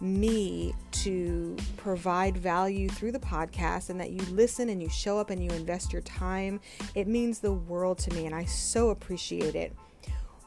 me to provide value through the podcast and that you listen and you show up and you invest your time. It means the world to me, and I so appreciate it.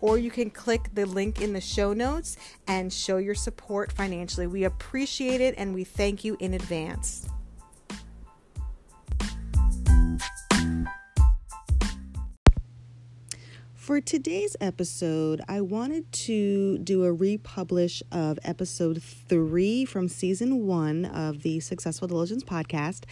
or you can click the link in the show notes and show your support financially. We appreciate it and we thank you in advance. For today's episode, I wanted to do a republish of episode three from season one of the Successful Diligence podcast,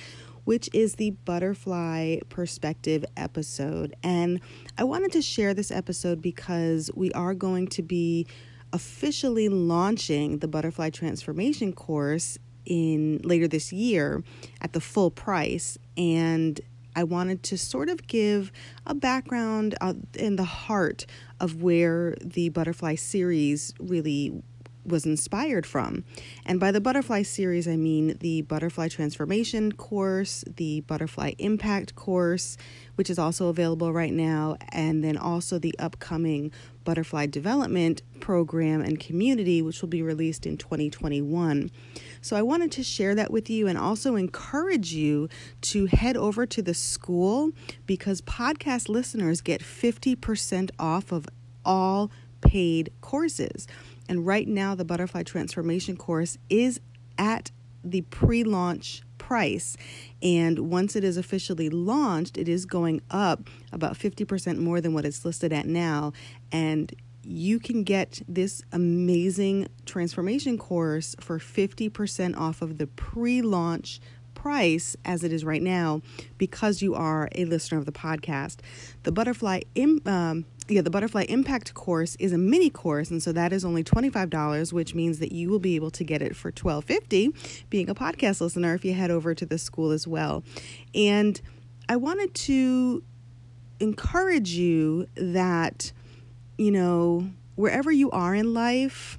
which is the butterfly perspective episode. And I wanted to share this episode because we are going to be officially launching the butterfly transformation course in later this year at the full price and I wanted to sort of give a background uh, in the heart of where the butterfly series really was inspired from. And by the butterfly series, I mean the butterfly transformation course, the butterfly impact course, which is also available right now, and then also the upcoming butterfly development program and community, which will be released in 2021. So I wanted to share that with you and also encourage you to head over to the school because podcast listeners get 50% off of all paid courses. And right now, the Butterfly Transformation course is at the pre launch price. And once it is officially launched, it is going up about 50% more than what it's listed at now. And you can get this amazing transformation course for 50% off of the pre launch price as it is right now because you are a listener of the podcast. The butterfly um, yeah, the Butterfly Impact course is a mini course, and so that is only $25, which means that you will be able to get it for $12.50 being a podcast listener if you head over to the school as well. And I wanted to encourage you that, you know, wherever you are in life,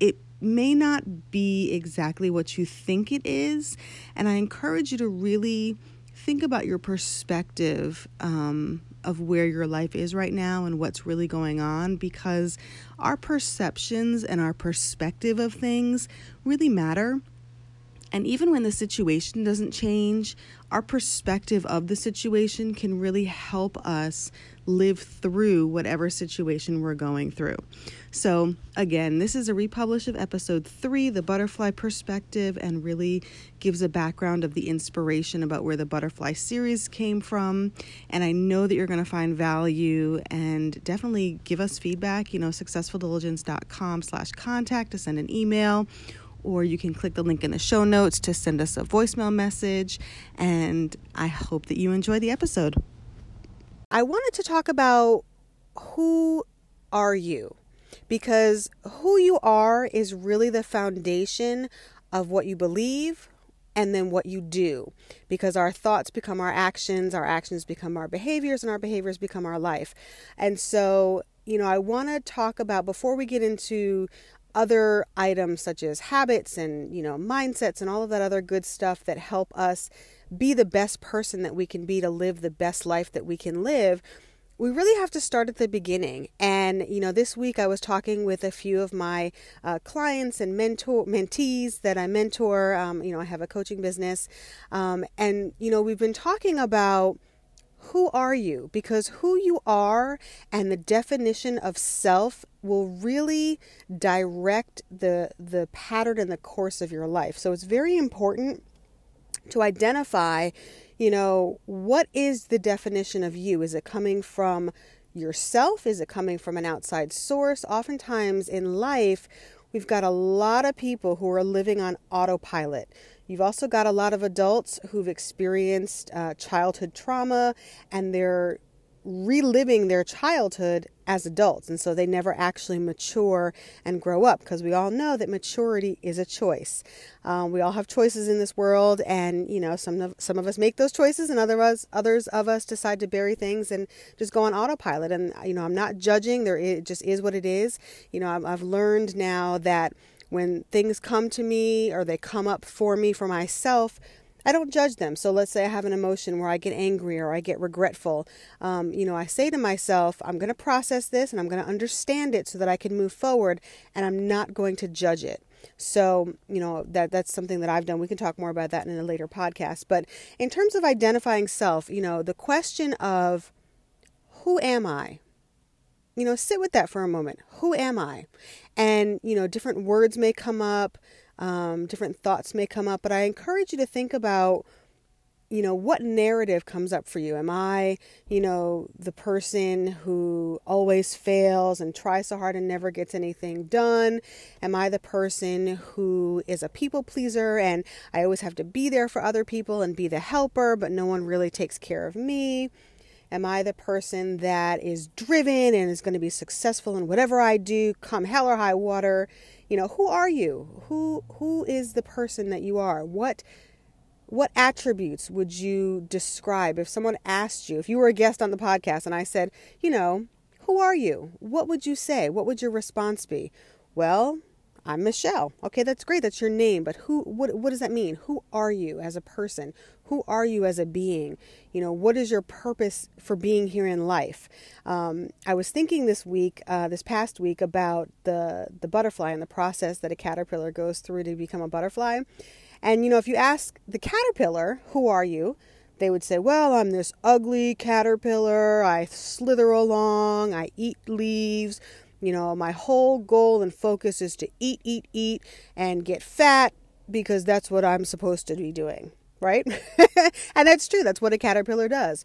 it may not be exactly what you think it is. And I encourage you to really think about your perspective um, of where your life is right now and what's really going on because our perceptions and our perspective of things really matter. And even when the situation doesn't change, our perspective of the situation can really help us live through whatever situation we're going through. So, again, this is a republish of episode three, The Butterfly Perspective, and really gives a background of the inspiration about where the Butterfly series came from. And I know that you're going to find value and definitely give us feedback. You know, successfuldiligence.com slash contact to send an email or you can click the link in the show notes to send us a voicemail message. And I hope that you enjoy the episode. I wanted to talk about who are you? Because who you are is really the foundation of what you believe and then what you do. Because our thoughts become our actions, our actions become our behaviors, and our behaviors become our life. And so, you know, I want to talk about before we get into other items such as habits and, you know, mindsets and all of that other good stuff that help us be the best person that we can be to live the best life that we can live we really have to start at the beginning. And, you know, this week I was talking with a few of my uh, clients and mentor mentees that I mentor. Um, you know, I have a coaching business. Um, and, you know, we've been talking about who are you? Because who you are and the definition of self will really direct the the pattern and the course of your life. So it's very important to identify you know, what is the definition of you? Is it coming from yourself? Is it coming from an outside source? Oftentimes in life, we've got a lot of people who are living on autopilot. You've also got a lot of adults who've experienced uh, childhood trauma and they're reliving their childhood as adults. And so they never actually mature and grow up because we all know that maturity is a choice. Um, we all have choices in this world, and you know, some of, some of us make those choices, and other us, others of us decide to bury things and just go on autopilot. And you know, I'm not judging. There, it just is what it is. You know, I've, I've learned now that when things come to me or they come up for me for myself, I don't judge them. So let's say I have an emotion where I get angry or I get regretful. Um, you know, I say to myself, I'm going to process this and I'm going to understand it so that I can move forward and I'm not going to judge it. So, you know, that that's something that I've done. We can talk more about that in a later podcast. But in terms of identifying self, you know, the question of who am I? You know, sit with that for a moment. Who am I? And, you know, different words may come up um, different thoughts may come up, but I encourage you to think about you know what narrative comes up for you am i you know the person who always fails and tries so hard and never gets anything done am i the person who is a people pleaser and i always have to be there for other people and be the helper but no one really takes care of me am i the person that is driven and is going to be successful in whatever i do come hell or high water? You know who are you? Who who is the person that you are? What what attributes would you describe? If someone asked you if you were a guest on the podcast and i said you know who are you? What would you say? What would your response be? Well I'm Michelle. Okay, that's great. That's your name. But who what what does that mean? Who are you as a person? Who are you as a being? You know, what is your purpose for being here in life? Um, I was thinking this week, uh, this past week, about the the butterfly and the process that a caterpillar goes through to become a butterfly. And you know, if you ask the caterpillar, "Who are you?" they would say, Well, I'm this ugly caterpillar. I slither along. I eat leaves. You know, my whole goal and focus is to eat, eat, eat, and get fat because that's what I'm supposed to be doing, right? and that's true. That's what a caterpillar does.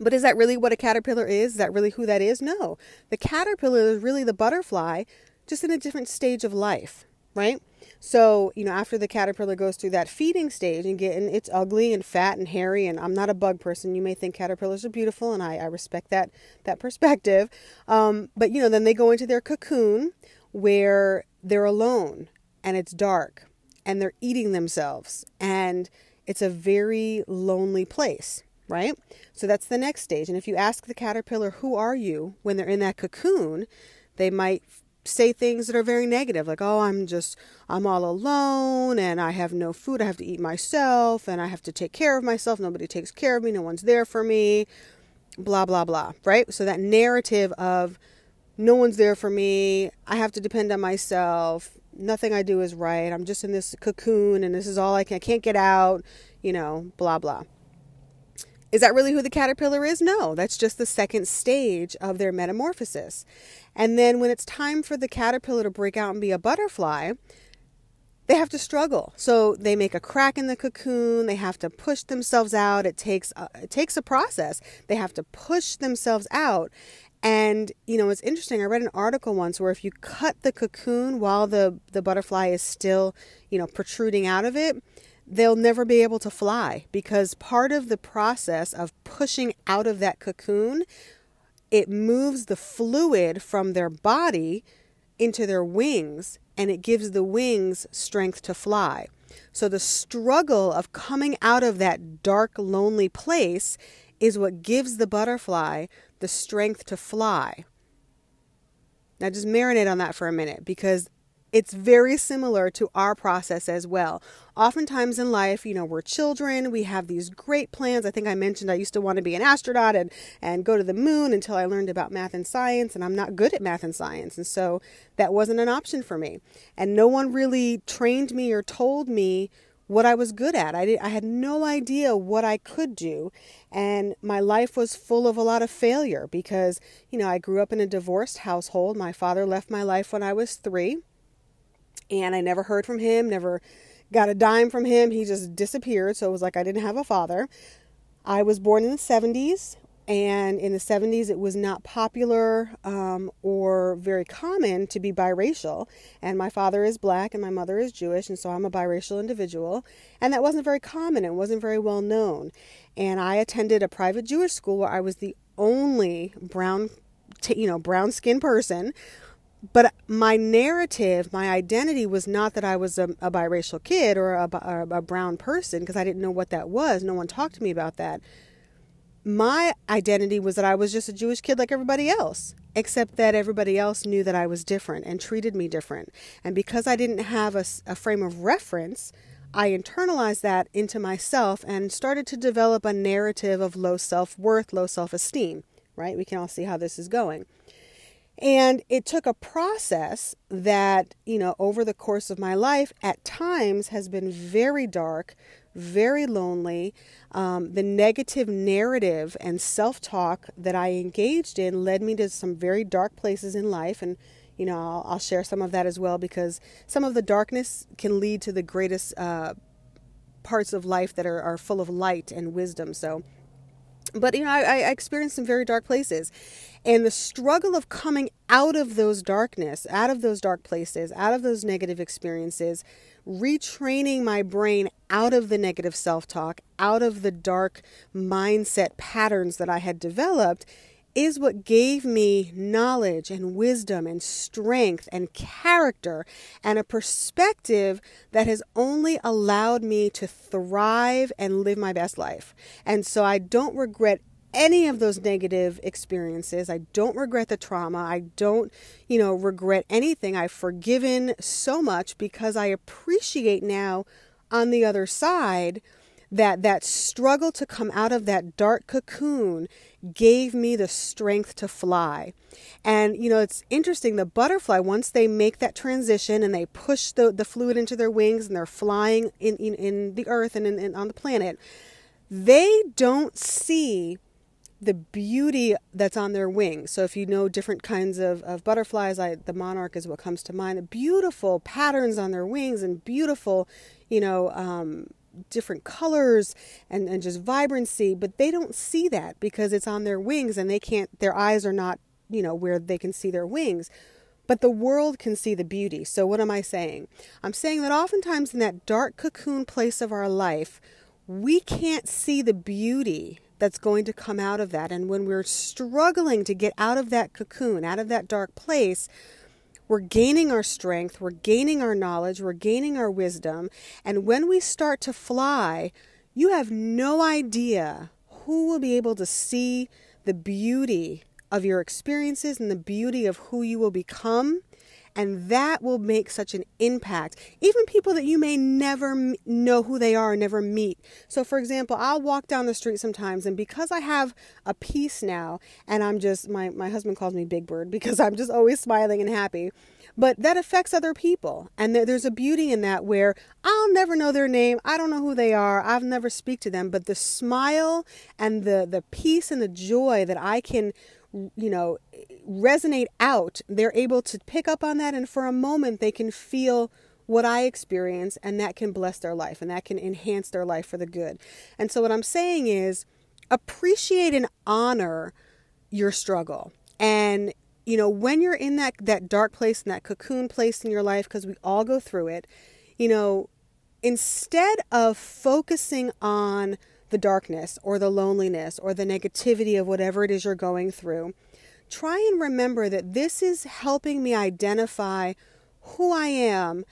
But is that really what a caterpillar is? Is that really who that is? No. The caterpillar is really the butterfly, just in a different stage of life, right? So, you know, after the caterpillar goes through that feeding stage and getting it's ugly and fat and hairy, and I'm not a bug person. You may think caterpillars are beautiful, and I, I respect that that perspective. Um, but you know, then they go into their cocoon where they're alone and it's dark and they're eating themselves and it's a very lonely place right? So that's the next stage. And if you ask the caterpillar, who are you, when they're in that cocoon, they might say things that are very negative like oh i'm just i'm all alone and i have no food i have to eat myself and i have to take care of myself nobody takes care of me no one's there for me blah blah blah right so that narrative of no one's there for me i have to depend on myself nothing i do is right i'm just in this cocoon and this is all i can i can't get out you know blah blah is that really who the caterpillar is? No, that's just the second stage of their metamorphosis. And then when it's time for the caterpillar to break out and be a butterfly, they have to struggle. So they make a crack in the cocoon, they have to push themselves out. It takes a, it takes a process. They have to push themselves out. And you know, it's interesting. I read an article once where if you cut the cocoon while the the butterfly is still, you know, protruding out of it, they'll never be able to fly because part of the process of pushing out of that cocoon it moves the fluid from their body into their wings and it gives the wings strength to fly. So the struggle of coming out of that dark, lonely place is what gives the butterfly the strength to fly. Now, just marinate on that for a minute because it's very similar to our process as well. Oftentimes in life, you know, we're children, we have these great plans. I think I mentioned I used to want to be an astronaut and, and go to the moon until I learned about math and science, and I'm not good at math and science. And so that wasn't an option for me. And no one really trained me or told me what I was good at. I, did, I had no idea what I could do. And my life was full of a lot of failure because, you know, I grew up in a divorced household. My father left my life when I was three and I never heard from him, never got a dime from him. He just disappeared. So it was like I didn't have a father. I was born in the 70s, and in the 70s, it was not popular um, or very common to be biracial. And my father is black and my mother is Jewish, and so I'm a biracial individual. And that wasn't very common, it wasn't very well known. And I attended a private Jewish school where I was the only brown, you know, brown skinned person but my narrative, my identity was not that I was a, a biracial kid or a, a, a brown person because I didn't know what that was. No one talked to me about that. My identity was that I was just a Jewish kid like everybody else, except that everybody else knew that I was different and treated me different. And because I didn't have a, a frame of reference, I internalized that into myself and started to develop a narrative of low self worth, low self esteem, right? We can all see how this is going. And it took a process that, you know, over the course of my life, at times has been very dark, very lonely. Um, the negative narrative and self talk that I engaged in led me to some very dark places in life. And, you know, I'll, I'll share some of that as well because some of the darkness can lead to the greatest uh, parts of life that are, are full of light and wisdom. So, but, you know, I, I experienced some very dark places. And the struggle of coming out of those darkness, out of those dark places, out of those negative experiences, retraining my brain out of the negative self talk, out of the dark mindset patterns that I had developed is what gave me knowledge and wisdom and strength and character and a perspective that has only allowed me to thrive and live my best life. And so I don't regret any of those negative experiences. I don't regret the trauma. I don't, you know, regret anything. I've forgiven so much because I appreciate now on the other side that that struggle to come out of that dark cocoon gave me the strength to fly. And you know, it's interesting the butterfly once they make that transition and they push the, the fluid into their wings and they're flying in in, in the earth and in, in, on the planet, they don't see the beauty that's on their wings. So if you know different kinds of, of butterflies, I, the monarch is what comes to mind. The beautiful patterns on their wings and beautiful, you know, um, different colors and, and just vibrancy, but they don't see that because it's on their wings and they can't, their eyes are not, you know, where they can see their wings. But the world can see the beauty. So what am I saying? I'm saying that oftentimes in that dark cocoon place of our life, we can't see the beauty that's going to come out of that. And when we're struggling to get out of that cocoon, out of that dark place, we're gaining our strength, we're gaining our knowledge, we're gaining our wisdom. And when we start to fly, you have no idea who will be able to see the beauty of your experiences and the beauty of who you will become and that will make such an impact. Even people that you may never know who they are, never meet. So, for example, I'll walk down the street sometimes, and because I have a peace now, and I'm just, my, my husband calls me Big Bird because I'm just always smiling and happy. But that affects other people. And there's a beauty in that where I'll never know their name. I don't know who they are. I've never speak to them. But the smile and the, the peace and the joy that I can you know, resonate out, they're able to pick up on that, and for a moment, they can feel what I experience, and that can bless their life and that can enhance their life for the good. And so, what I'm saying is appreciate and honor your struggle. And, you know, when you're in that, that dark place and that cocoon place in your life, because we all go through it, you know, instead of focusing on the darkness or the loneliness or the negativity of whatever it is you're going through, try and remember that this is helping me identify who I am.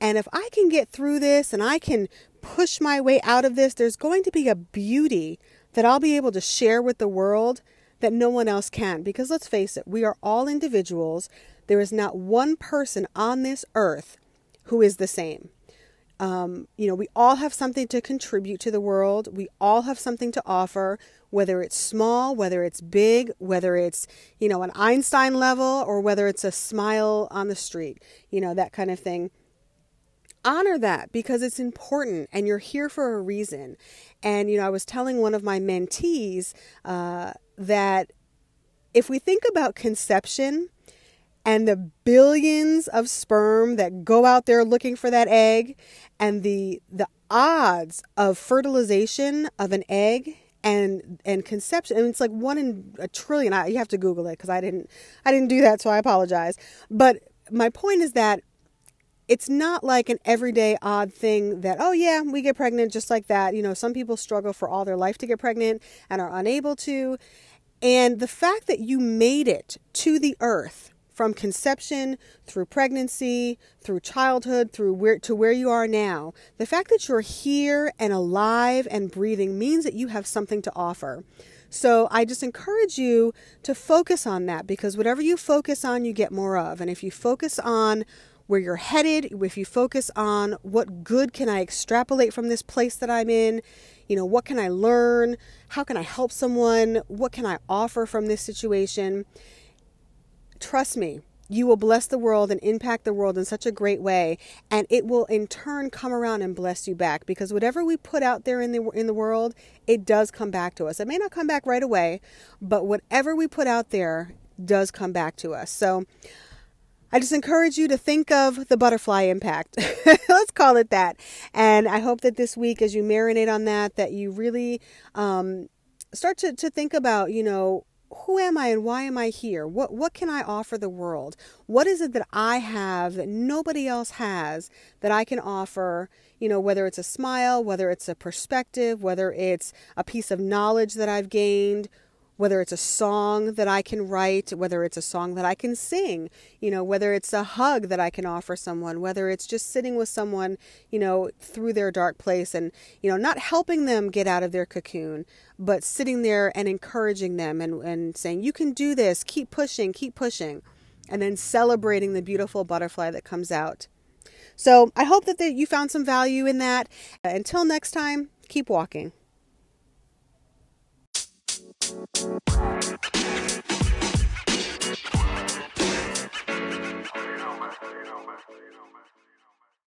And if I can get through this and I can push my way out of this, there's going to be a beauty that I'll be able to share with the world that no one else can. Because let's face it, we are all individuals. There is not one person on this earth who is the same. Um, you know, we all have something to contribute to the world. We all have something to offer, whether it's small, whether it's big, whether it's, you know, an Einstein level or whether it's a smile on the street, you know, that kind of thing. Honor that because it's important and you're here for a reason. And, you know, I was telling one of my mentees uh, that if we think about conception, and the billions of sperm that go out there looking for that egg and the the odds of fertilization of an egg and and conception I mean, it's like one in a trillion. I, you have to google it because i didn't i didn't do that so i apologize. But my point is that it's not like an everyday odd thing that oh yeah we get pregnant just like that. You know some people struggle for all their life to get pregnant and are unable to. And the fact that you made it to the earth from conception through pregnancy, through childhood, through where to where you are now, the fact that you're here and alive and breathing means that you have something to offer. So I just encourage you to focus on that because whatever you focus on, you get more of. And if you focus on where you're headed, if you focus on what good can I extrapolate from this place that I'm in, you know, what can I learn? How can I help someone? What can I offer from this situation? Trust me, you will bless the world and impact the world in such a great way and it will in turn come around and bless you back because whatever we put out there in the in the world it does come back to us it may not come back right away but whatever we put out there does come back to us so I just encourage you to think of the butterfly impact. Let's call it that. And I hope that this week, as you marinate on that, that you really um, start to, to think about, you know, who am I and why am I here? What what can I offer the world? What is it that I have that nobody else has that I can offer? You know, whether it's a smile, whether it's a perspective, whether it's a piece of knowledge that I've gained, whether it's a song that I can write, whether it's a song that I can sing, you know, whether it's a hug that I can offer someone, whether it's just sitting with someone, you know, through their dark place and, you know, not helping them get out of their cocoon, but sitting there and encouraging them and, and saying, you can do this, keep pushing, keep pushing, and then celebrating the beautiful butterfly that comes out. So I hope that you found some value in that. Until next time, keep walking. You know, man. You.